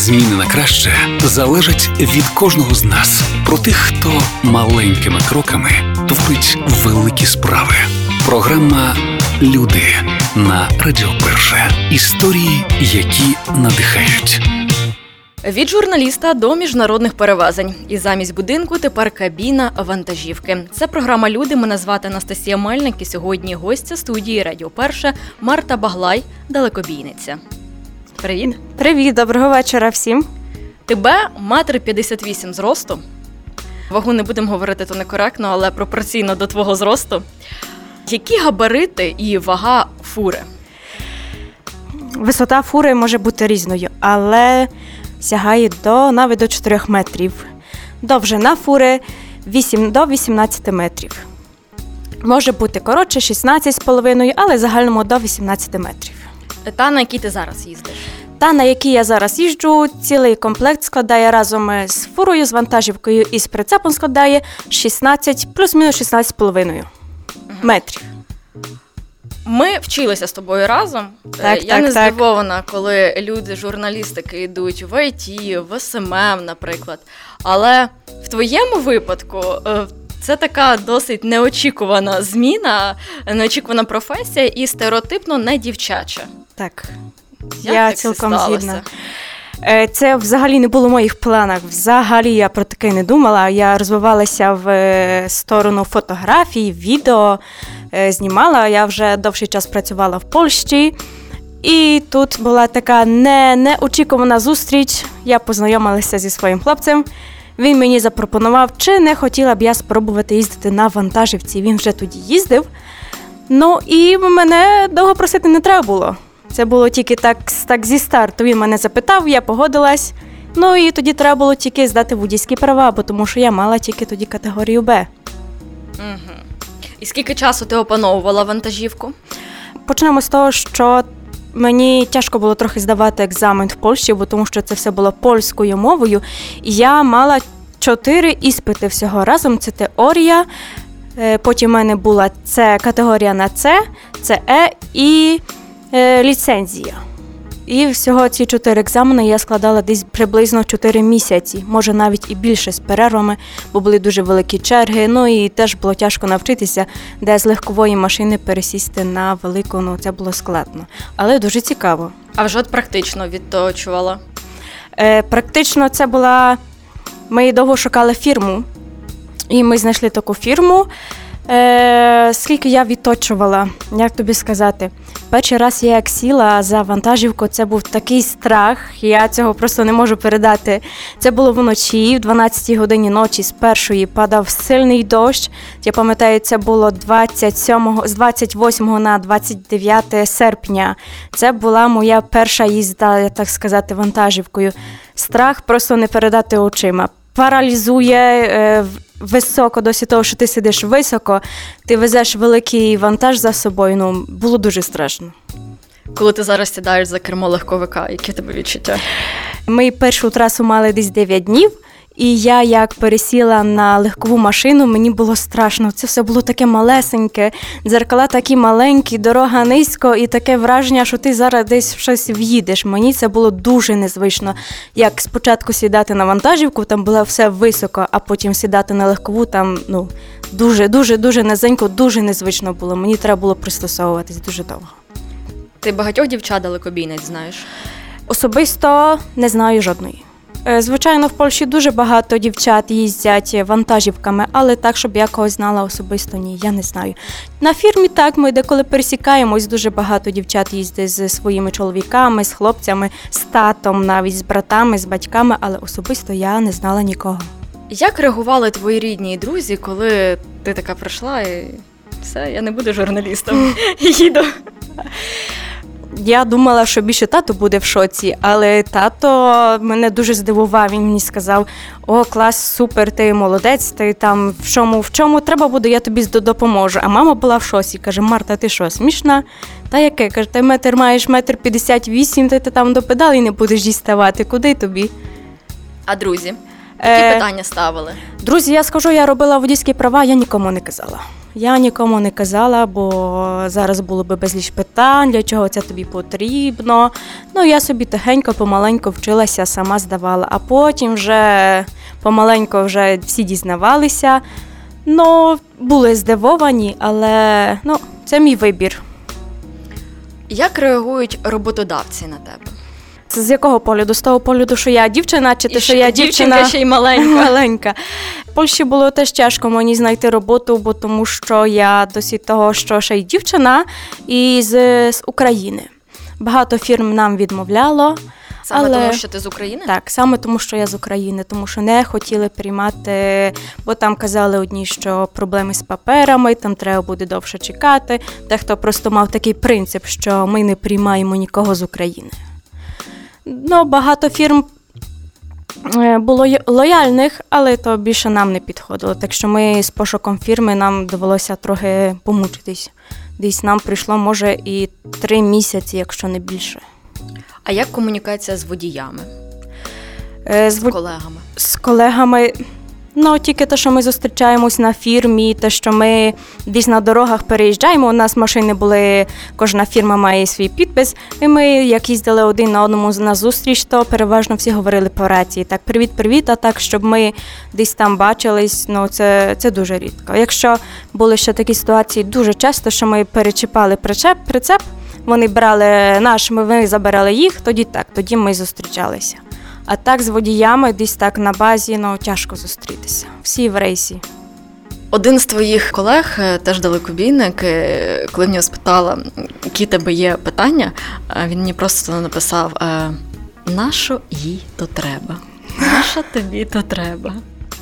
Зміни на краще залежать від кожного з нас. Про тих, хто маленькими кроками творить великі справи. Програма Люди на Радіо Перше. Історії, які надихають. Від журналіста до міжнародних перевезень. І замість будинку тепер кабіна вантажівки. Це програма Люди. Мене звати Анастасія Мельник. І сьогодні гостя студії Радіо Перше Марта Баглай, далекобійниця. Привіт. Привіт, доброго вечора всім. Тебе метр 58 зросту. Вагу не будемо говорити то некоректно, але пропорційно до твого зросту. Які габарити і вага фури? Висота фури може бути різною, але сягає до навіть до 4 метрів. Довжина фури 8 до 18 метрів. Може бути коротше 16,5, але загальному до 18 метрів. Та на якій ти зараз їздиш? Та на якій я зараз їжджу, цілий комплект складає разом з фурою, з вантажівкою і з прицепом складає 16 плюс-мінус 16,5 метрів. Ми вчилися з тобою разом. Так, Е, Я так, не так. здивована, коли люди, журналістики йдуть в ІТ, в СММ, наприклад. Але в твоєму випадку е, це така досить неочікувана зміна, неочікувана професія і стереотипно не дівчача. Так, Як я так цілком згідна. Е, Це взагалі не було в моїх планах. Взагалі я про таке не думала. Я розвивалася в е, сторону фотографій, відео е, знімала. Я вже довший час працювала в Польщі. І тут була така не, неочікувана зустріч. Я познайомилася зі своїм хлопцем. Він мені запропонував, чи не хотіла б я спробувати їздити на вантажівці. Він вже тоді їздив. Ну і мене довго просити не треба було. Це було тільки так, так зі старту. Він мене запитав, я погодилась. Ну і тоді треба було тільки здати водійські права, бо тому що я мала тільки тоді категорію Б. Угу. І скільки часу ти опановувала вантажівку? Почнемо з того, що мені тяжко було трохи здавати екзамен в Польщі, бо тому що це все було польською мовою. Я мала чотири іспити всього разом. Це теорія. е, Потім в мене була це категорія на С, це Е і е, ліцензія. І всього ці чотири екзамени я складала десь приблизно 4 місяці, може навіть і більше з перервами, бо були дуже великі черги. Ну і теж було тяжко навчитися, де з легкової машини пересісти на велику. Ну це було складно, але дуже цікаво. А вже от практично відточувала. Е, практично це була. Ми довго шукали фірму, і ми знайшли таку фірму. Е, скільки я відточувала, як тобі сказати? Перший раз я як сіла за вантажівку, це був такий страх, я цього просто не можу передати. Це було вночі, в 12 годині ночі з першої падав сильний дощ. Я пам'ятаю, це було 27, з 28 на 29 серпня. Це була моя перша їзда, так сказати, вантажівкою. Страх просто не передати очима. Паралізує е, високо, досі того, що ти сидиш високо, ти везеш великий вантаж за собою. Ну, було дуже страшно. Коли ти зараз сідаєш за кермо легковика, які в тебе відчуття? Ми першу трасу мали десь 9 днів, і я як пересіла на легкову машину, мені було страшно. Це все було таке малесеньке, дзеркала такі маленькі, дорога низько, і таке враження, що ти зараз десь в щось в'їдеш. Мені це було дуже незвично. Як спочатку сідати на вантажівку, там було все високо, а потім сідати на легкову, там ну дуже, дуже, дуже низенько, дуже незвично було. Мені треба було пристосовуватись дуже довго. Ти багатьох дівчат далекобійниць знаєш. Особисто не знаю жодної. Е, Звичайно, в Польщі дуже багато дівчат їздять вантажівками, але так, щоб я когось знала особисто, ні, я не знаю. На фірмі так, ми деколи пересікаємось, дуже багато дівчат їздять зі своїми чоловіками, з хлопцями, з татом, навіть з братами, з батьками, але особисто я не знала нікого. Як реагували твої рідні і друзі, коли ти така прийшла і все, я не буду журналістом. Їду. Я думала, що більше тато буде в шоці, але тато мене дуже здивував. Він мені сказав: О, клас, супер, ти молодець, ти там в чому, в чому треба буде, я тобі допоможу. А мама була в шоці. Каже: Марта, ти що, смішна? Та яке? Каже, ти метр маєш метр п'ятдесят вісім, ти, ти там до педалі не будеш діставати. Куди тобі? А друзі, які Е, питання ставили? Друзі, я скажу, я робила водійські права, я нікому не казала. Я нікому не казала, бо зараз було би безліч питань, для чого це тобі потрібно. Ну, я собі тихенько, помаленько вчилася, сама здавала, а потім вже помаленько вже всі дізнавалися. Ну, були здивовані, але ну, це мій вибір. Як реагують роботодавці на тебе? Це з якого погляду? З того погляду, що я дівчина, чи те, І що я дівчинка дівчина ще й маленька. маленька. В Польщі було теж тяжко мені знайти роботу, бо тому що я досить того, що ще й дівчина, і з, з України. Багато фірм нам відмовляло. Саме Але- тому, що ти з України? Так, саме тому, що я з України, тому що не хотіли приймати, бо там казали одні, що проблеми з паперами, там треба буде довше чекати. Дехто просто мав такий принцип, що ми не приймаємо нікого з України. Ну, багато фірм було й- лояльних, але то більше нам не підходило. Так що ми з пошуком фірми нам довелося трохи помучитись. Десь нам прийшло, може, і три місяці, якщо не більше. А як комунікація з водіями, Е, з з колегами? з колегами. Ну, тільки те, що ми зустрічаємось на фірмі, те, що ми десь на дорогах переїжджаємо. У нас машини були, кожна фірма має свій підпис. І ми, як їздили один на одному на зустріч, то переважно всі говорили по рації. Так, привіт, привіт. А так, щоб ми десь там бачились, ну це, це дуже рідко. Якщо були ще такі ситуації дуже часто, що ми перечіпали причеп, прицеп, вони брали наш, ми забирали їх, тоді так, тоді ми зустрічалися. А так з водіями десь так на базі ну, тяжко зустрітися. Всі в рейсі. Один з твоїх колег, е, теж далекобійник, е, коли в нього спитала, які тебе є питання, е, він мені просто написав: нащо їй то треба? Нащо тобі то треба?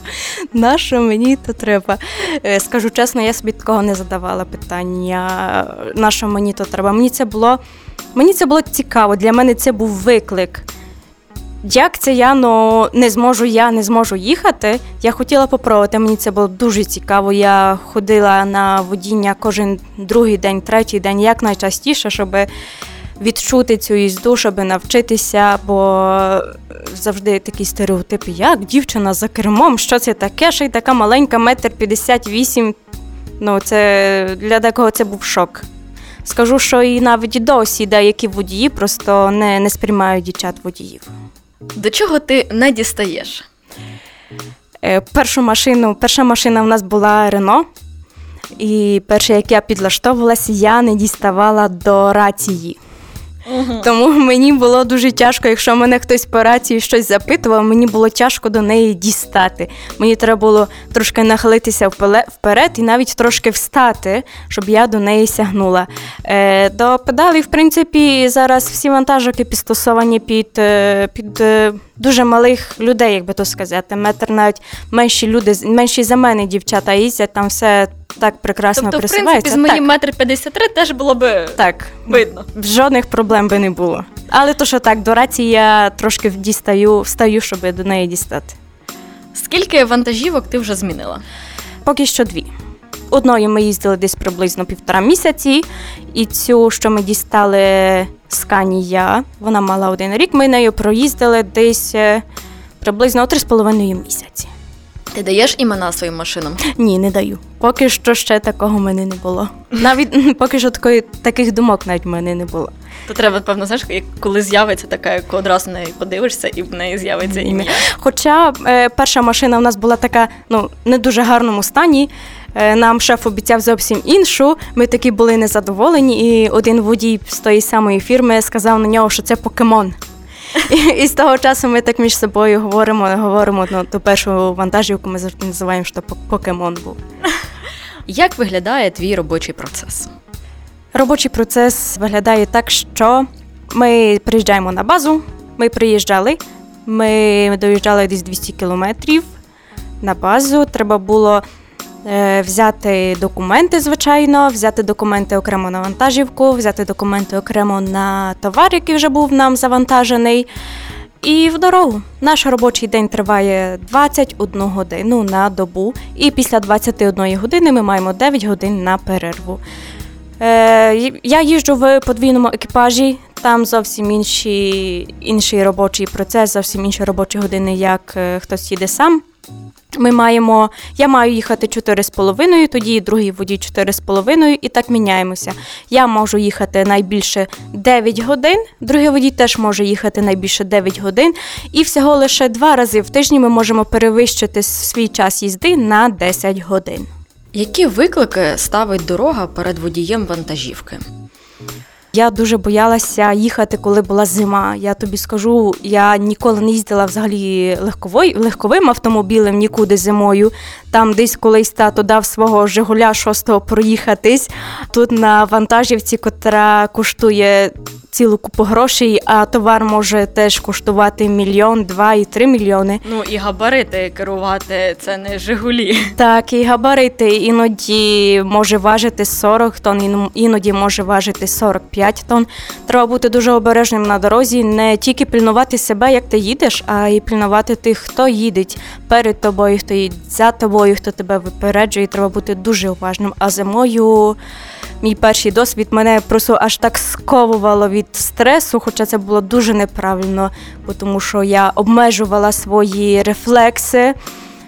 На що мені то треба? Скажу чесно, я собі такого не задавала питання. На що мені то треба? Мені це було, мені це було цікаво. Для мене це був виклик. Як це я ну, не зможу, я не зможу їхати. Я хотіла попробувати. Мені це було дуже цікаво. Я ходила на водіння кожен другий день, третій день, як найчастіше, щоб відчути цю їзду, щоб навчитися, бо завжди такі стереотипи, як дівчина за кермом, що це таке, ще й така маленька, метр п'ятдесят вісім. Ну, це для декого це був шок. Скажу, що і навіть досі деякі водії просто не, не сприймають дівчат водіїв. До чого ти не дістаєш? Е, Першу машину, перша машина в нас була Рено. І перше, як я підлаштовувалася, я не діставала до рації. Тому мені було дуже тяжко, якщо мене хтось по рації щось запитував, мені було тяжко до неї дістати. Мені треба було трошки нахилитися вперед і навіть трошки встати, щоб я до неї сягнула. Е, до педалей, в принципі, зараз всі вантажики підстосовані під, е, під е, дуже малих людей, як би то сказати. Метр навіть менші люди, менші за мене дівчата їздять, там все так прекрасно Тобто, в принципі, з моїм метр п'ятдесят три теж було би так, видно. жодних проблем би не було. Але то, що так, до рації я трошки дістаю, встаю, щоб до неї дістати. Скільки вантажівок ти вже змінила? Поки що дві. Одною ми їздили десь приблизно півтора місяці, і цю, що ми дістали з Канія, вона мала один рік. Ми нею проїздили десь е, приблизно 3,5 місяці. Ти даєш імена своїм машинам? Ні, не даю. Поки що ще такого в мене не було. Навіть поки що такої, таких думок навіть в мене не було. То треба, напевно, знаєш, коли з'явиться така, як одразу неї подивишся, і в неї з'явиться ім'я. Хоча е, перша машина у нас була така, ну, не дуже гарному стані. Е, нам шеф обіцяв зовсім іншу. Ми такі були незадоволені, і один водій з тої самої фірми сказав на нього, що це покемон. І, і з того часу ми так між собою говоримо, говоримо ну, ту першу вантажівку, ми завжди називаємо, що покемон був. Як виглядає твій робочий процес? Робочий процес виглядає так, що ми приїжджаємо на базу. Ми приїжджали, ми доїжджали десь 200 кілометрів на базу. Треба було взяти документи, звичайно, взяти документи окремо на вантажівку, взяти документи окремо на товар, який вже був нам завантажений. І в дорогу. Наш робочий день триває 21 годину на добу, і після 21 години ми маємо 9 годин на перерву. Е, я їжджу в подвійному екіпажі, там зовсім інші, інший робочий процес, зовсім інші робочі години, як е, хтось їде сам. Ми маємо, я маю їхати 4,5, тоді другий водій 4,5 і так міняємося. Я можу їхати найбільше 9 годин, другий водій теж може їхати найбільше 9 годин. І всього лише два рази в тижні ми можемо перевищити свій час їзди на 10 годин. Які виклики ставить дорога перед водієм вантажівки? Я дуже боялася їхати, коли була зима. Я тобі скажу, я ніколи не їздила взагалі легковою, легковим автомобілем нікуди зимою. Там десь колись тато дав свого Жигуля шостого проїхатись. Тут на вантажівці, котра коштує цілу купу грошей, а товар може теж коштувати мільйон, два і три мільйони. Ну і габарити керувати це не Жигулі. Так, і габарити іноді може важити 40 тонн, іноді може важити 45 тонн. Треба бути дуже обережним на дорозі, не тільки пильнувати себе, як ти їдеш, а й пильнувати тих, хто їде перед тобою, хто їде за тобою, хто тебе випереджує. Треба бути дуже уважним. А зимою мій перший досвід мене просто аж так сковувало від стресу, хоча це було дуже неправильно, тому що я обмежувала свої рефлекси.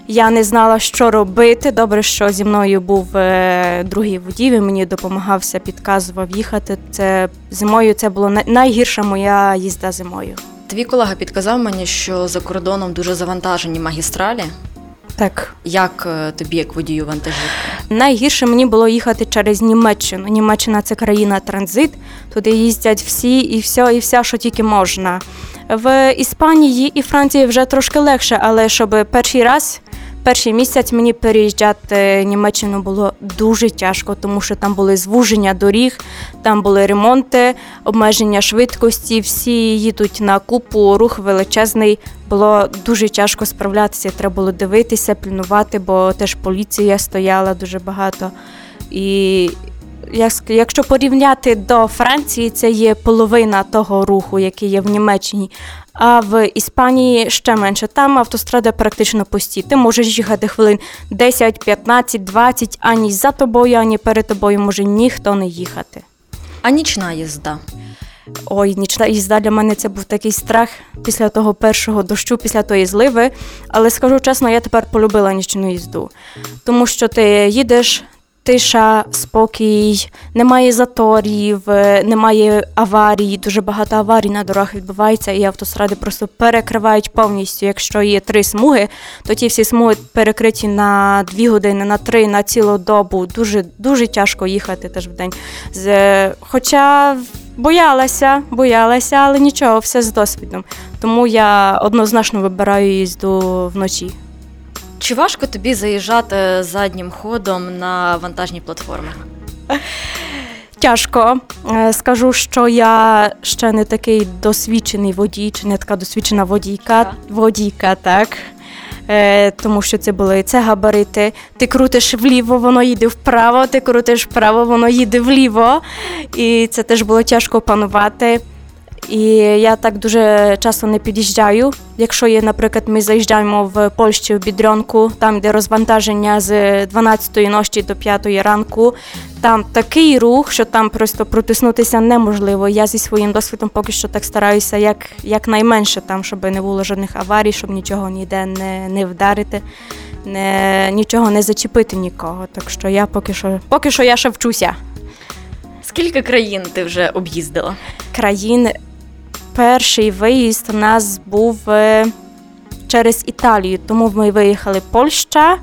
Я не знала, що робити. Добре, що зі мною був е, другий водій, він мені допомагався, підказував їхати. Це зимою це було най- найгірша моя їзда зимою. Твій колега підказав мені, що за кордоном дуже завантажені магістралі. Так. Як е, тобі, як водію вантажівки? Найгірше мені було їхати через Німеччину. Німеччина це країна транзит. Туди їздять всі і все, і все, що тільки можна. В Іспанії і Франції вже трошки легше, але щоб перший раз. Перший місяць мені переїжджати Німеччину було дуже тяжко, тому що там були звуження доріг, там були ремонти, обмеження швидкості, всі їдуть на купу, рух величезний. Було дуже тяжко справлятися. Треба було дивитися, пильнувати, бо теж поліція стояла дуже багато. І якщо порівняти до Франції, це є половина того руху, який є в Німеччині. А в Іспанії ще менше. Там автострада практично пусті. Ти можеш їхати хвилин 10, 15, 20, ані за тобою, ані перед тобою може ніхто не їхати. А нічна їзда. Ой, нічна їзда для мене це був такий страх після того першого дощу, після тої зливи. Але скажу чесно, я тепер полюбила нічну їзду. Тому що ти їдеш, тиша, спокій, немає заторів, е, немає аварій. Дуже багато аварій на дорогах відбувається, і автостради просто перекривають повністю. Якщо є три смуги, то ті всі смуги перекриті на дві години, на три, на цілу добу. Дуже дуже тяжко їхати теж в день. Хоча боялася, боялася, але нічого, все з досвідом. Тому я однозначно вибираю їзду вночі. Чи важко тобі заїжджати заднім ходом на вантажні платформи? Тяжко. Е, Скажу, що я ще не такий досвідчений водій, чи не така досвідчена водійка. Так. Водійка, так. Е, тому що це були це габарити. Ти крутиш вліво, воно їде вправо, ти крутиш вправо, воно їде вліво. І це теж було тяжко опанувати. І я так дуже часто не під'їжджаю. Якщо є, наприклад, ми заїжджаємо в Польщі в Бідрянку, там де розвантаження з 12-ї ночі до 5-ї ранку, там такий рух, що там просто протиснутися неможливо. Я зі своїм досвідом поки що так стараюся, як, як найменше там, щоб не було жодних аварій, щоб нічого ніде не, не вдарити, не, нічого не зачепити нікого. Так що я поки що, поки що я ще вчуся. Скільки країн ти вже об'їздила? країн перший виїзд у нас був е, через Італію, тому ми виїхали Польща,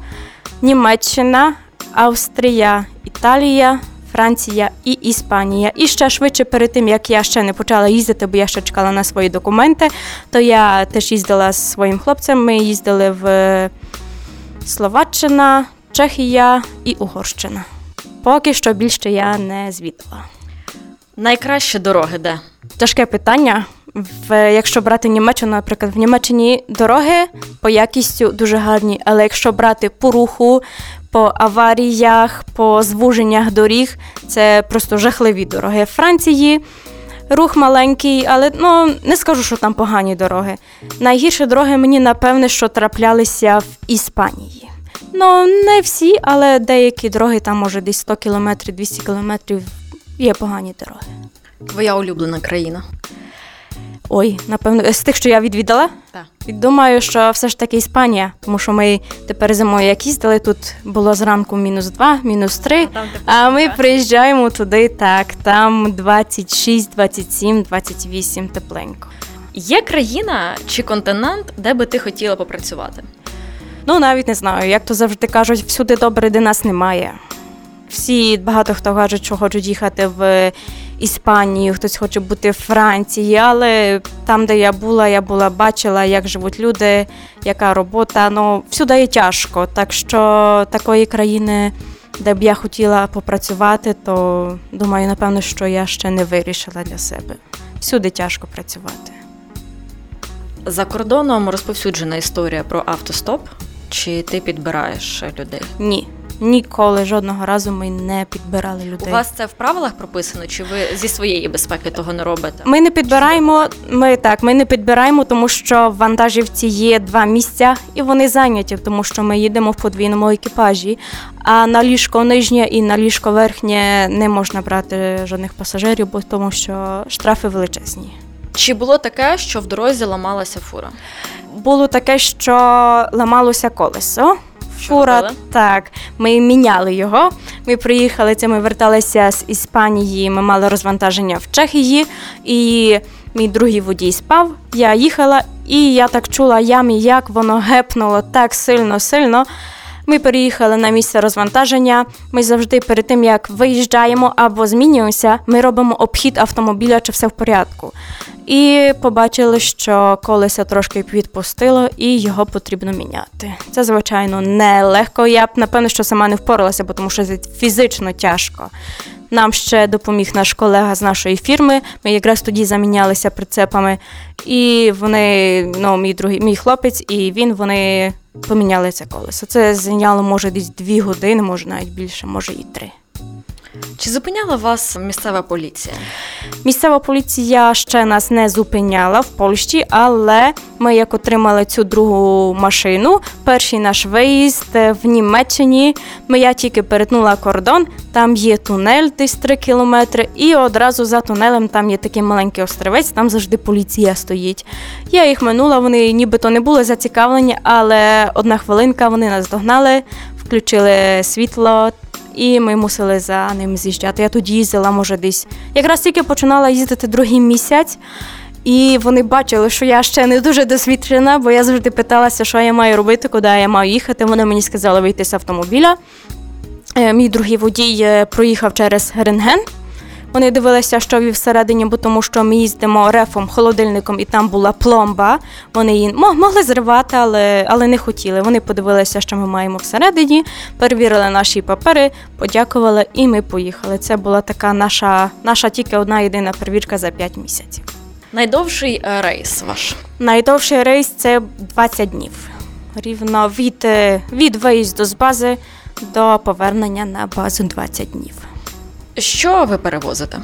Німеччина, Австрія, Італія, Франція і Іспанія. І ще швидше перед тим, як я ще не почала їздити, бо я ще чекала на свої документи, то я теж їздила з своїм хлопцем. Ми їздили в е, Словаччина, Чехія і Угорщина. Поки що більше я не звідала. Найкращі дороги де? Тяжке питання. В, якщо брати Німеччину, наприклад, в Німеччині дороги по якістю дуже гарні, але якщо брати по руху, по аваріях, по звуженнях доріг, це просто жахливі дороги. В Франції рух маленький, але ну, не скажу, що там погані дороги. Найгірші дороги мені, напевне, що траплялися в Іспанії. Ну, не всі, але деякі дороги, там може десь 100 кілометрів, 200 кілометрів, є погані дороги. Твоя улюблена країна. Ой, напевно, з тих, що я відвідала. Так. Думаю, що все ж таки Іспанія, тому що ми тепер зимою як їздили, тут було зранку мінус 2, мінус 3, там тепер а ми приїжджаємо туди так, там 26, 27, 28 тепленько. Є країна чи континент, де би ти хотіла попрацювати? Ну, навіть не знаю, як то завжди кажуть, всюди добре, де нас немає. Всі багато хто кажуть, що хочуть їхати в Іспанію, хтось хоче бути в Франції, але там, де я була, я була бачила, як живуть люди, яка робота. Ну, всюди є тяжко. Так що такої країни, де б я хотіла попрацювати, то думаю, напевно, що я ще не вирішила для себе. Всюди тяжко працювати. За кордоном розповсюджена історія про автостоп. Чи ти підбираєш людей? Ні. Ніколи жодного разу ми не підбирали людей. У вас це в правилах прописано, чи ви зі своєї безпеки того не робите? Ми не підбираємо. Ми так, ми не підбираємо, тому що в вантажівці є два місця, і вони зайняті, тому що ми їдемо в подвійному екіпажі. А на ліжко нижнє і на ліжко верхнє не можна брати жодних пасажирів, бо тому що штрафи величезні. Чи було таке, що в дорозі ламалася фура? Було таке, що ламалося колесо. Фура, так, ми міняли його. Ми приїхали, це ми верталися з Іспанії. Ми мали розвантаження в Чехії, і мій другий водій спав. Я їхала, і я так чула ямі, як воно гепнуло так сильно, сильно. Ми переїхали на місце розвантаження. Ми завжди перед тим, як виїжджаємо або змінюємося, ми робимо обхід автомобіля, чи все в порядку. І побачили, що колеса трошки відпустило, і його потрібно міняти. Це, звичайно, нелегко. Я б напевно, що сама не впоралася, бо тому що це фізично тяжко. Нам ще допоміг наш колега з нашої фірми. Ми якраз тоді замінялися прицепами, і вони, ну, мій другий, мій хлопець, і він вони поміняли це колесо. Це зайняло, може, десь дві години, може навіть більше, може і три. Чи зупиняла вас місцева поліція? Місцева поліція ще нас не зупиняла в Польщі, але ми як отримали цю другу машину, перший наш виїзд е, в Німеччині. Ми я тільки перетнула кордон, там є тунель десь 3 кілометри, і одразу за тунелем там є такий маленький острівець, там завжди поліція стоїть. Я їх минула, вони нібито не були зацікавлені, але одна хвилинка вони нас догнали, включили світло. І ми мусили за ним з'їжджати. Я тоді їздила, може, десь якраз тільки починала їздити другий місяць, і вони бачили, що я ще не дуже досвідчена, бо я завжди питалася, що я маю робити, куди я маю їхати. Вони мені сказали вийти з автомобіля. Е, Мій другий водій е, проїхав через рентген. Вони дивилися, що він всередині, бо тому що ми їздимо рефом, холодильником, і там була пломба. Вони її могли зривати, але, але не хотіли. Вони подивилися, що ми маємо всередині, перевірили наші папери, подякували, і ми поїхали. Це була така наша, наша тільки одна єдина перевірка за 5 місяців. Найдовший е, рейс ваш. Найдовший рейс це 20 днів. Рівно від, е, від виїзду з бази до повернення на базу 20 днів. Що ви перевозите?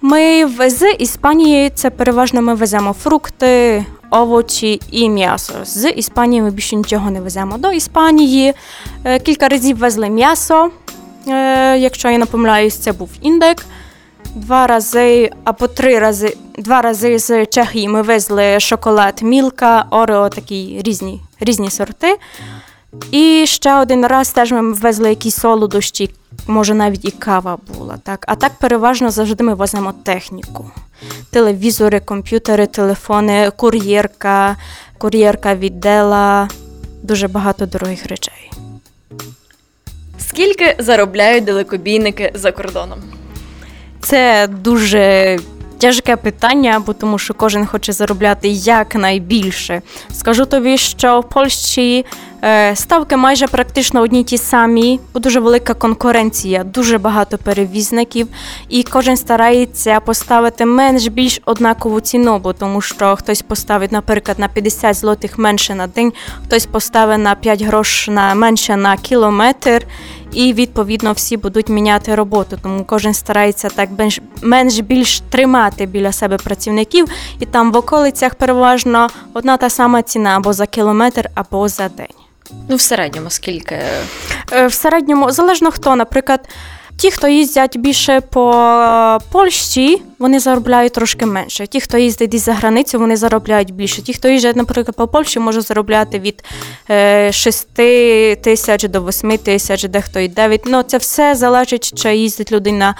Ми з Іспанії це переважно ми веземо фрукти, овочі і м'ясо. З Іспанії ми більше нічого не веземо. До Іспанії е, кілька разів везли м'ясо. Е, Якщо я не помиляюсь, це був індек. Два рази або три рази, два рази з Чехії ми везли шоколад Мілка, Орео, такі різні, різні сорти. І ще один раз теж ми везли якісь солодощі, може навіть і кава була. Так? А так переважно завжди ми возимо техніку. Телевізори, комп'ютери, телефони, кур'єрка, кур'єрка віддела, дуже багато дорогих речей. Скільки заробляють далекобійники за кордоном? Це дуже тяжке питання, бо тому що кожен хоче заробляти якнайбільше. Скажу тобі, що в Польщі е, ставки майже практично одні ті самі, бо дуже велика конкуренція, дуже багато перевізників, і кожен старається поставити менш-більш однакову ціну, бо тому що хтось поставить, наприклад, на 50 злотих менше на день, хтось поставить на 5 грош на менше на кілометр. І відповідно всі будуть міняти роботу, тому кожен старається так менш- менш-більш тримати біля себе працівників, і там в околицях переважно одна та сама ціна або за кілометр, або за день. Ну, в середньому скільки? Е, В середньому залежно хто, наприклад. Ті, хто їздять більше по Польщі, вони заробляють трошки менше. Ті, хто їздить із за границю, вони заробляють більше. Ті, хто їздять, наприклад, по Польщі, може заробляти від 6 е, тисяч до 8 тисяч, дехто і 9. Ну, це все залежить, чи їздить людина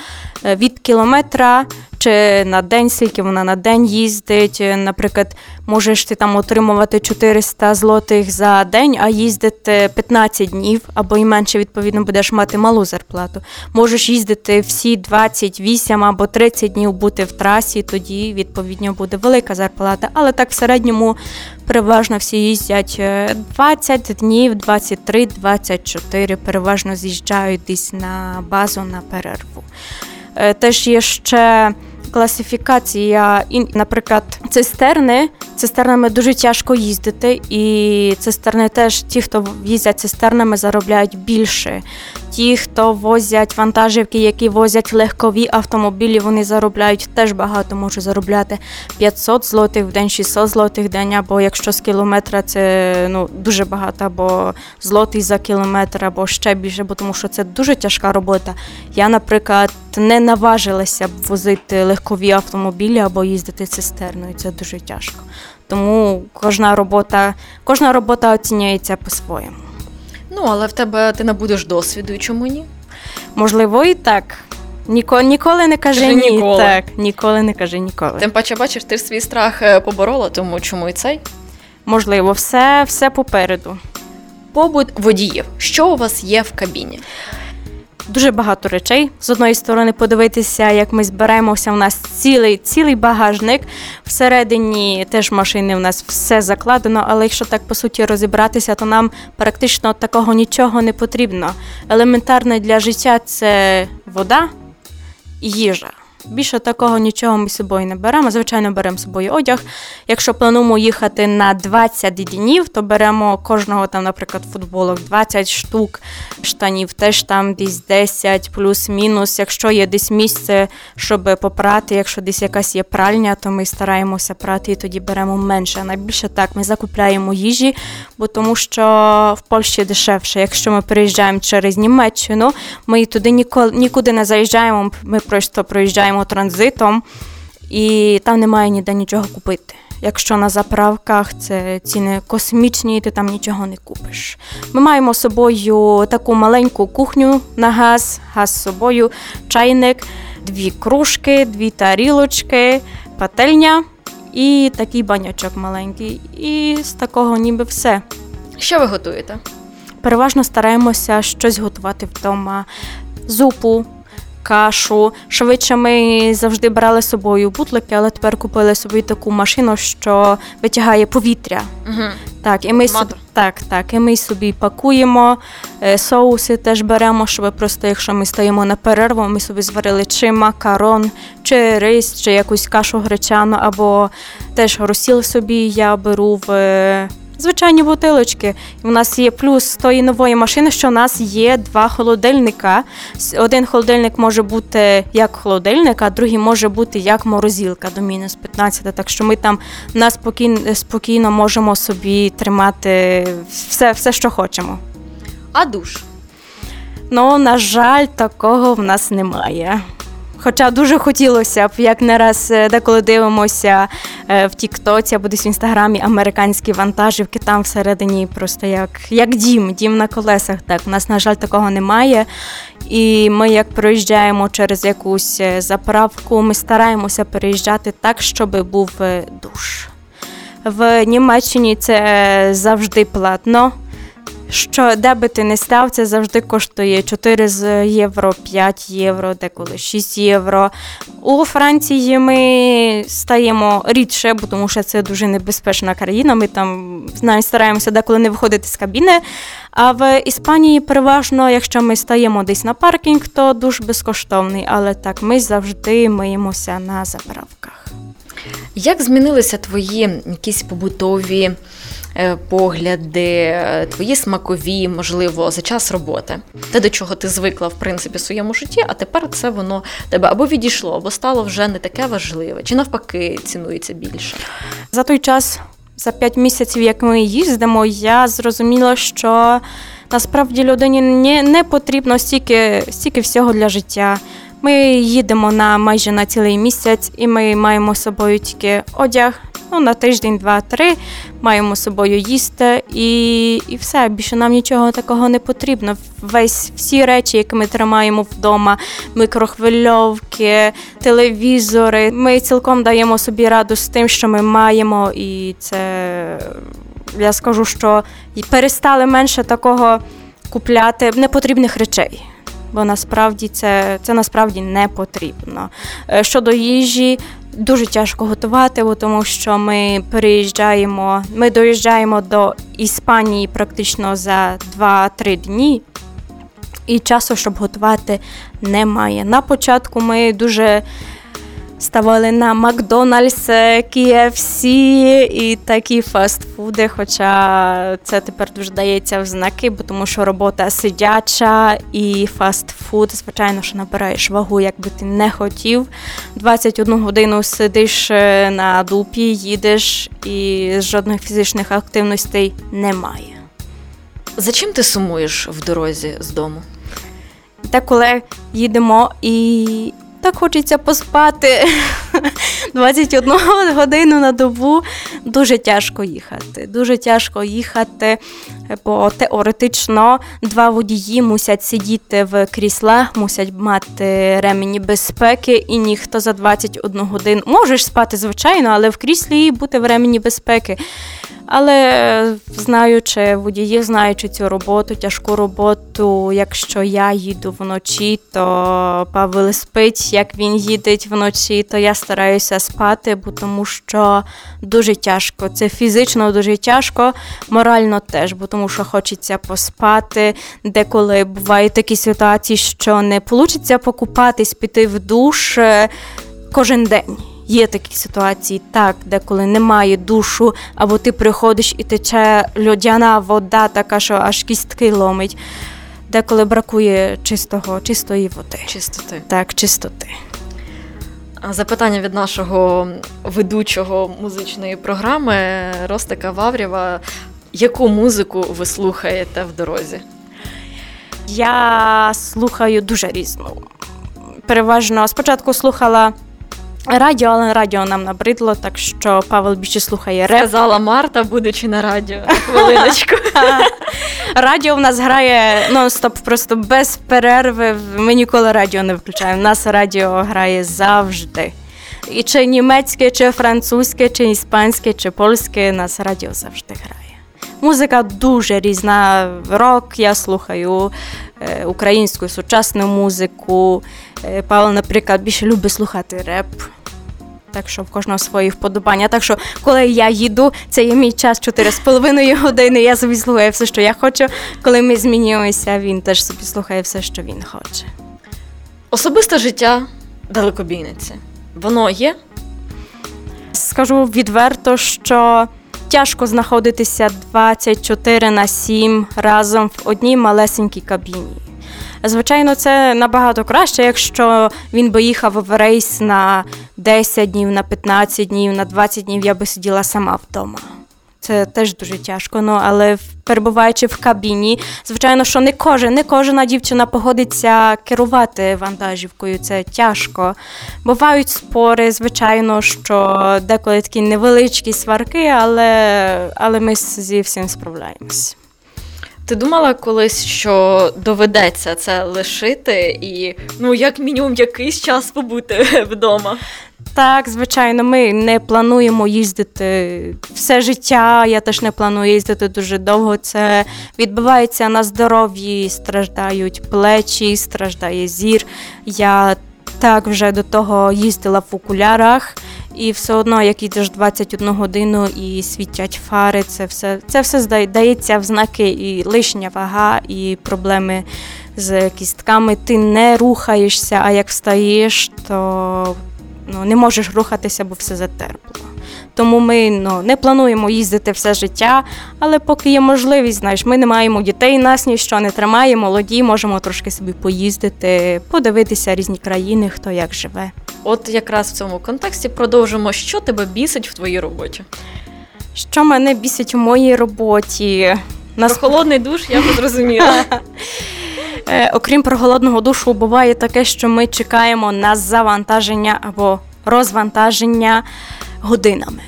е, від кілометра чи на день, скільки вона на день їздить. Е, наприклад, можеш ти там отримувати 400 злотих за день, а їздити 15 днів або і менше, відповідно, будеш мати малу зарплату. Можеш їздити всі 28 або 30 днів бути в трасі, тоді відповідно буде велика зарплата. Але так в середньому переважно всі їздять 20 е, днів, 23, 24, переважно з'їжджають десь на базу на перерву. Е, теж є ще класифікація, наприклад, цистерни. Цистернами дуже тяжко їздити, і цистерни теж ті, хто їздять цистернами, заробляють більше. Ті, хто возять вантажівки, які возять легкові автомобілі, вони заробляють теж багато, можуть заробляти 500 злотих в день, 600 злотих в день, або якщо з кілометра це ну дуже багато, або злотий за кілометр, або ще більше, бо тому що це дуже тяжка робота. Я, наприклад, не наважилася б возити легкові автомобілі або їздити цистерною. Це дуже тяжко. Тому кожна робота, кожна робота оцінюється по-своєму. Ну, але в тебе ти набудеш досвіду, і чому ні? Можливо, і так. Ніко, ніколи не каже, каже ні. Ніколи. Так, ніколи не каже ніколи. Тим паче, бачиш, ти свій страх е, поборола, тому чому і цей? Можливо, все, все попереду. Побут водіїв. Що у вас є в кабіні? Дуже багато речей. З одної сторони, подивитися, як ми зберемося. У нас цілий цілий багажник. Всередині теж машини у нас все закладено, але якщо так по суті розібратися, то нам практично такого нічого не потрібно. Елементарне для життя це вода і їжа. Більше такого нічого ми з собою не беремо. Звичайно, беремо з собою одяг. Якщо плануємо їхати на 20 днів, то беремо кожного там, наприклад, футболок 20 штук штанів, теж там десь 10 плюс-мінус. Якщо є десь місце, щоб попрати, якщо десь якась є пральня, то ми стараємося прати і тоді беремо менше. Найбільше так ми закупляємо їжі, бо тому що в Польщі дешевше. Якщо ми переїжджаємо через Німеччину, ми туди ніколи нікуди не заїжджаємо. Ми просто проїжджаємо їжджаємо транзитом, і там немає ніде нічого купити. Якщо на заправках це ціни космічні, ти там нічого не купиш. Ми маємо з собою таку маленьку кухню на газ, газ з собою, чайник, дві кружки, дві тарілочки, пательня і такий банячок маленький. І з такого ніби все. Що ви готуєте? Переважно стараємося щось готувати вдома. Зупу, кашу. Швидше ми завжди брали з собою бутлики, але тепер купили собі таку машину, що витягає повітря. Угу. Так, і ми собі, так, так, і ми собі пакуємо, е, соуси теж беремо, щоб просто, якщо ми стоїмо на перерву, ми собі зварили чи макарон, чи рис, чи якусь кашу гречану, або теж розсіл собі я беру в е, звичайні бутилочки. У нас є плюс тої нової машини, що у нас є два холодильника. Один холодильник може бути як холодильник, а другий може бути як морозилка до мінус 15. Так що ми там на спокійно, спокійно можемо собі тримати все, все, що хочемо. А душ? Ну, на жаль, такого в нас немає. Хоча дуже хотілося б, як не раз е, деколи дивимося е, в Тіктоці або десь в інстаграмі американські вантажівки, там всередині просто як як дім, дім на колесах. Так, у нас, на жаль, такого немає. І ми, як проїжджаємо через якусь е, заправку, ми стараємося переїжджати так, щоб був душ. В Німеччині це завжди платно що де би ти не став, це завжди коштує 4 євро, 5 євро, деколи 6 євро. У Франції ми стаємо рідше, бо тому що це дуже небезпечна країна. Ми там навіть стараємося деколи не виходити з кабіни. А в Іспанії переважно, якщо ми стаємо десь на паркінг, то дуже безкоштовний. Але так ми завжди миємося на заправках. Як змінилися твої якісь побутові? Е, погляди, твої смакові, можливо, за час роботи, те, до чого ти звикла в принципі в своєму житті, а тепер це воно тебе або відійшло, або стало вже не таке важливе, чи навпаки цінується більше. За той час, за п'ять місяців, як ми їздимо, я зрозуміла, що Насправді людині не, не потрібно стільки, стільки всього для життя. Ми їдемо на майже на цілий місяць, і ми маємо з собою тільки одяг. Ну, на тиждень, два-три маємо з собою їсти і, і все. Більше нам нічого такого не потрібно. Весь всі речі, які ми тримаємо вдома, микрохвильовки, телевізори. Ми цілком даємо собі раду з тим, що ми маємо, і це я скажу, що перестали менше такого купляти непотрібних речей. Бо насправді це, це насправді не потрібно. Е, Щодо їжі, дуже тяжко готувати, бо тому що ми переїжджаємо, ми доїжджаємо до Іспанії практично за 2-3 дні, і часу, щоб готувати, немає. На початку ми дуже ставили на Макдональдс, KFC і такі фастфуди, хоча це тепер дуже дається в знаки, бо тому що робота сидяча і фастфуд, звичайно, що набираєш вагу, як би ти не хотів. 21 годину сидиш е, на дупі, їдеш і жодних фізичних активностей немає. За чим ти сумуєш в дорозі з дому? Деколи їдемо і так хочеться поспати 21 годину на добу. Дуже тяжко їхати. Дуже тяжко їхати, бо теоретично два водії мусять сидіти в кріслах, мусять мати ремені безпеки, і ніхто за 21 годину можеш спати, звичайно, але в кріслі бути в ремені безпеки. Але знаючи водіїв, знаючи цю роботу, тяжку роботу, якщо я їду вночі, то Павел спить. Як він їде вночі, то я стараюся спати, бо тому що дуже тяжко. Це фізично дуже тяжко, морально теж, бо тому що хочеться поспати. Деколи бувають такі ситуації, що не вийде покупатись, піти в душ е, кожен день. Є такі ситуації, так, деколи немає душу, або ти приходиш і тече льодяна вода, така, що аж кістки ломить. Деколи бракує чистого, чистої води. Чистоти. Так, чистоти. Запитання від нашого ведучого музичної програми Ростика Ваврєва. Яку музику ви слухаєте в дорозі? Я слухаю дуже різну. Переважно спочатку слухала радіо, але радіо нам набридло, так що Павел більше слухає реп. Сказала Марта, будучи на радіо. Хвилиночку. Радіо в нас грає нон-стоп, просто без перерви. Ми ніколи радіо не виключаємо. У нас радіо грає завжди. І чи німецьке, чи французьке, чи іспанське, чи польське, у нас радіо завжди грає. Музика дуже різна. Рок я слухаю, е, українську сучасну музику. Е, Павло, наприклад, більше любить слухати реп. Так що в кожного свої вподобання. Так що, коли я їду, це є мій час 4,5 години. Я собі слухаю все, що я хочу. Коли ми змінюємося, він теж собі слухає все, що він хоче. Особисте життя далекобійниці. Воно є? Скажу відверто, що тяжко знаходитися 24 на 7 разом в одній малесенькій кабіні. Звичайно, це набагато краще, якщо він би їхав в рейс на 10 днів, на 15 днів, на 20 днів я би сиділа сама вдома. Це теж дуже тяжко. Ну але перебуваючи в кабіні, звичайно, що не кожен, не кожна дівчина погодиться керувати вантажівкою. Це тяжко. Бувають спори, звичайно, що деколи такі невеличкі сварки, але, але ми зі всім справляємось. Ти думала колись, що доведеться це лишити і, ну, як мінімум, якийсь час побути вдома? Так, звичайно, ми не плануємо їздити все життя. Я теж не планую їздити дуже довго. Це відбувається на здоров'ї, страждають плечі, страждає зір. Я так вже до того їздила в окулярах, і все одно, як їдеш 21 годину і світять фари, це все, це все дається в знаки і лишня вага, і проблеми з кістками. Ти не рухаєшся, а як встаєш, то ну, не можеш рухатися, бо все затерпло. Тому ми ну, не плануємо їздити все життя, але поки є можливість, знаєш, ми не маємо дітей, нас ніщо не тримає, молоді, можемо трошки собі поїздити, подивитися різні країни, хто як живе. От якраз в цьому контексті продовжимо, що тебе бісить в твоїй роботі. Що мене бісить у моїй роботі? Нас Про холодний душ я вже зрозуміла. Е, окрім проголодного душу, буває таке, що ми чекаємо на завантаження або розвантаження годинами.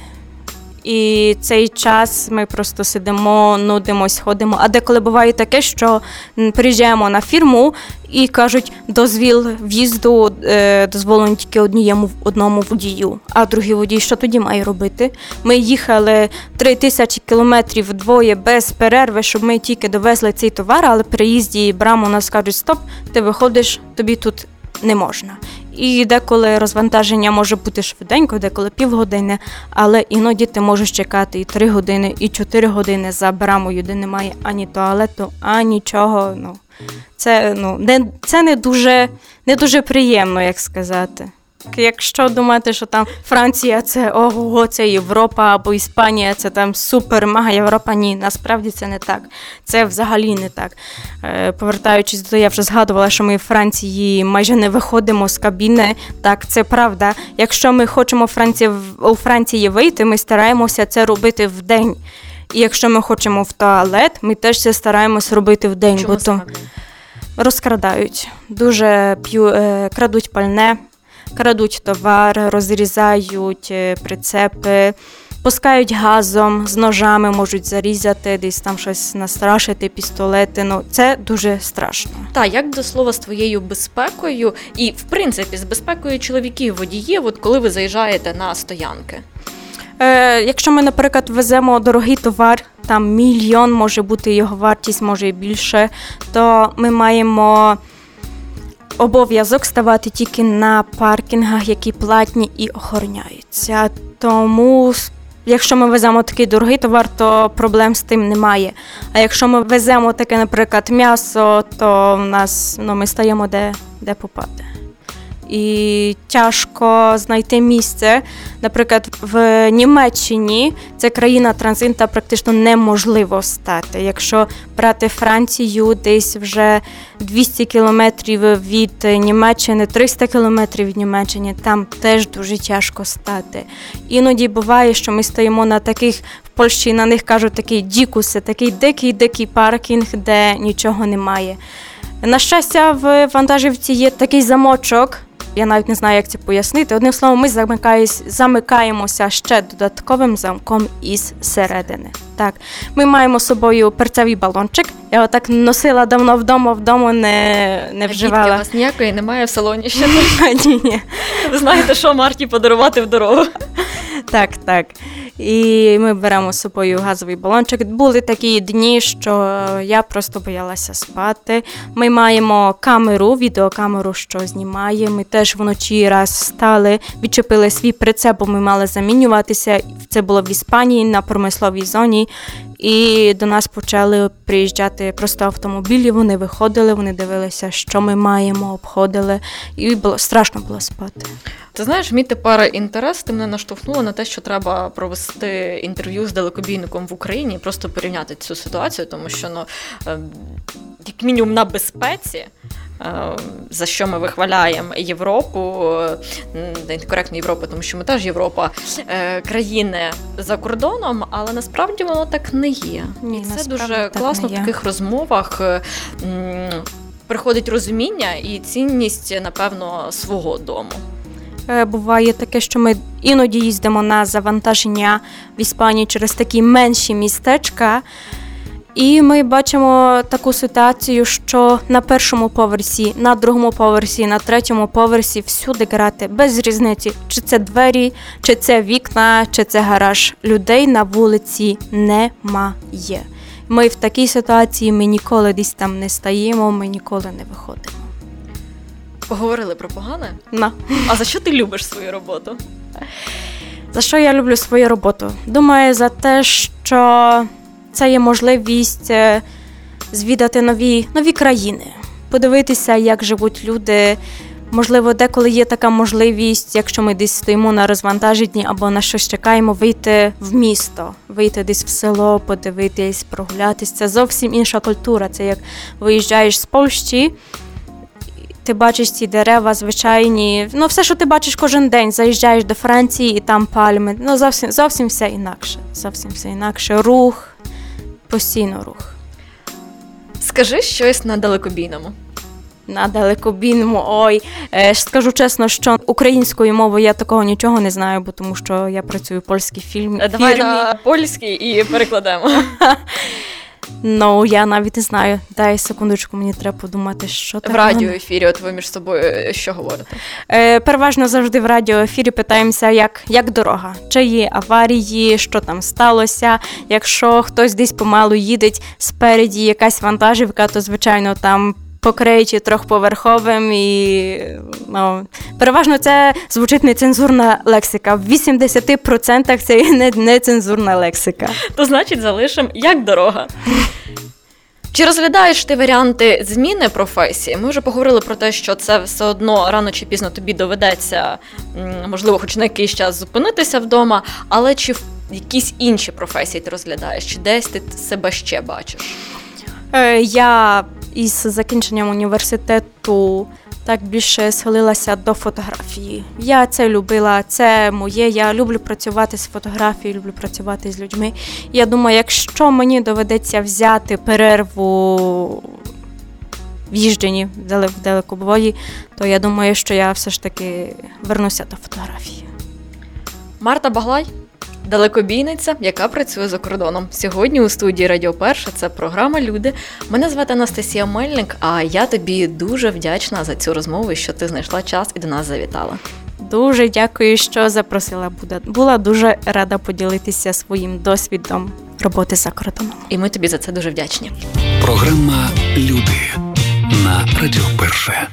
І цей час ми просто сидимо, нудимось, ходимо. А деколи буває таке, що приїжджаємо на фірму і кажуть, дозвіл в'їзду е, дозволено тільки однієму одному водію. А другий водій що тоді має робити? Ми їхали три тисячі кілометрів двоє без перерви, щоб ми тільки довезли цей товар, але при їзді браму нас кажуть, стоп, ти виходиш, тобі тут не можна. І деколи розвантаження може бути швиденько, деколи півгодини, але іноді ти можеш чекати і три години, і чотири години за брамою, де немає ані туалету, ані чого. Ну, це, ну, не, це не, дуже, не дуже приємно, як сказати. Якщо думати, що там Франція це ого, це Європа або Іспанія, це там супер мега Європа. Ні, насправді це не так. Це взагалі не так. Е, повертаючись до того, я вже згадувала, що ми в Франції майже не виходимо з кабіни. Так, це правда. Якщо ми хочемо Франції, у Франції вийти, ми стараємося це робити в день. І якщо ми хочемо в туалет, ми теж це стараємось робити в день, бо то розкрадають. Дуже п'ю, е, крадуть пальне, крадуть товар, розрізають е, прицепи, пускають газом, з ножами можуть зарізати, десь там щось настрашити, пістолети. Ну, це дуже страшно. Та як до слова з твоєю безпекою, і в принципі з безпекою чоловіків водіїв, от коли ви заїжджаєте на стоянки. Е, якщо ми, наприклад, веземо дорогий товар, там мільйон може бути його вартість, може і більше, то ми маємо обов'язок ставати тільки на паркінгах, які платні і охороняються. Тому. Якщо ми веземо такий дорогий товар, то проблем з тим немає. А якщо ми веземо таке, наприклад, м'ясо, то в нас ну, ми стаємо де, де попаде. І тяжко знайти місце. Наприклад, в Німеччині це країна транзита практично неможливо стати. Якщо брати Францію, десь вже 200 кілометрів від Німеччини, 300 кілометрів від Німеччини, там теж дуже тяжко стати. Іноді буває, що ми стоїмо на таких в Польщі, на них кажуть такий дікуси, такий дикий дикий паркінг, де нічого немає. На щастя, в вантажівці є такий замочок. Я навіть не знаю, як це пояснити. Одним словом, ми замикаємося ще додатковим замком із середини. Так, ми маємо з собою перцевий балончик. Я його так носила давно вдома, вдома не, не А дітки, у вживала. вас ніякої немає в салоні ще. Ні, ні. Ви знаєте, що Марті подарувати в дорогу. Так, так. І ми беремо з собою газовий балончик. Були такі дні, що я просто боялася спати. Ми маємо камеру, відеокамеру, що знімає. Ми теж вночі раз встали, відчепили свій прицеп, бо ми мали замінюватися. Це було в Іспанії на промисловій зоні. І до нас почали приїжджати просто автомобілі. Вони виходили, вони дивилися, що ми маємо, обходили, і було страшно було спати. Ти знаєш, мій тепер інтерес ти мене наштовхнуло на те, що треба провести інтерв'ю з далекобійником в Україні просто порівняти цю ситуацію, тому що ну е, як мінімум на безпеці. Е, За що ми вихваляємо Європу, е, не коректно Європу, тому що ми теж Європа, е, країни за кордоном, але насправді воно так не є. Ні, і це дуже так класно в таких розмовах. Приходить розуміння і цінність, напевно, свого дому. Буває таке, що ми іноді їздимо на завантаження в Іспанії через такі менші містечка. І ми бачимо таку ситуацію, що на першому поверсі, на другому поверсі, на третьому поверсі всюди грати без різниці, чи це двері, чи це вікна, чи це гараж. Людей на вулиці немає. Ми в такій ситуації ми ніколи десь там не стаємо, ми ніколи не виходимо. Поговорили про погане. На. А за що ти любиш свою роботу? За що я люблю свою роботу? Думаю, за те, що це є можливість е, звідати нові, нові країни, подивитися, як живуть люди. Можливо, деколи є така можливість, якщо ми десь стоїмо на розвантаженні або на щось чекаємо, вийти в місто, вийти десь в село, подивитись, прогулятися. Це зовсім інша культура. Це як виїжджаєш з Польщі, ти бачиш ці дерева звичайні. Ну, все, що ти бачиш кожен день, заїжджаєш до Франції і там пальми. Ну, зовсім, зовсім все інакше. Зовсім все інакше. Рух, постійно рух. Скажи щось на далекобійному. На далекобійному. Ой, е, скажу чесно, що українською мовою я такого нічого не знаю, бо тому що я працюю в польській фільмі. Давай на польський і перекладемо. Ну, я навіть не знаю. Дай секундочку, мені треба подумати, що В там. радіоефірі, от ви між собою е, що говорите? Е, переважно завжди в радіоефірі питаємося, як, як дорога, чи є аварії, що там сталося. Якщо хтось десь помалу їде спереді якась вантажівка, то звичайно там. Покриті трьохповерховим і ну, переважно це звучить нецензурна лексика. В 80% це є не- нецензурна лексика. То значить залишимо як дорога. Чи розглядаєш ти варіанти зміни професії? Ми вже поговорили про те, що це все одно рано чи пізно тобі доведеться, можливо, хоч на якийсь час зупинитися вдома, але чи в якісь інші професії ти розглядаєш, чи десь ти себе ще бачиш? Е, Я із закінченням університету так більше схилилася до фотографії. Я це любила, це моє. Я люблю працювати з фотографією, люблю працювати з людьми. Я думаю, якщо мені доведеться взяти перерву в їждженні в далекобої, то я думаю, що я все ж таки вернуся до фотографії. Марта Баглай, далекобійниця, яка працює за кордоном. Сьогодні у студії Радіо Перша це програма Люди. Мене звати Анастасія Мельник, а я тобі дуже вдячна за цю розмову, що ти знайшла час і до нас завітала. Дуже дякую, що запросила. Була- Була дуже рада поділитися своїм досвідом роботи за кордоном. І ми тобі за це дуже вдячні. Програма Люди на Радіо Перше.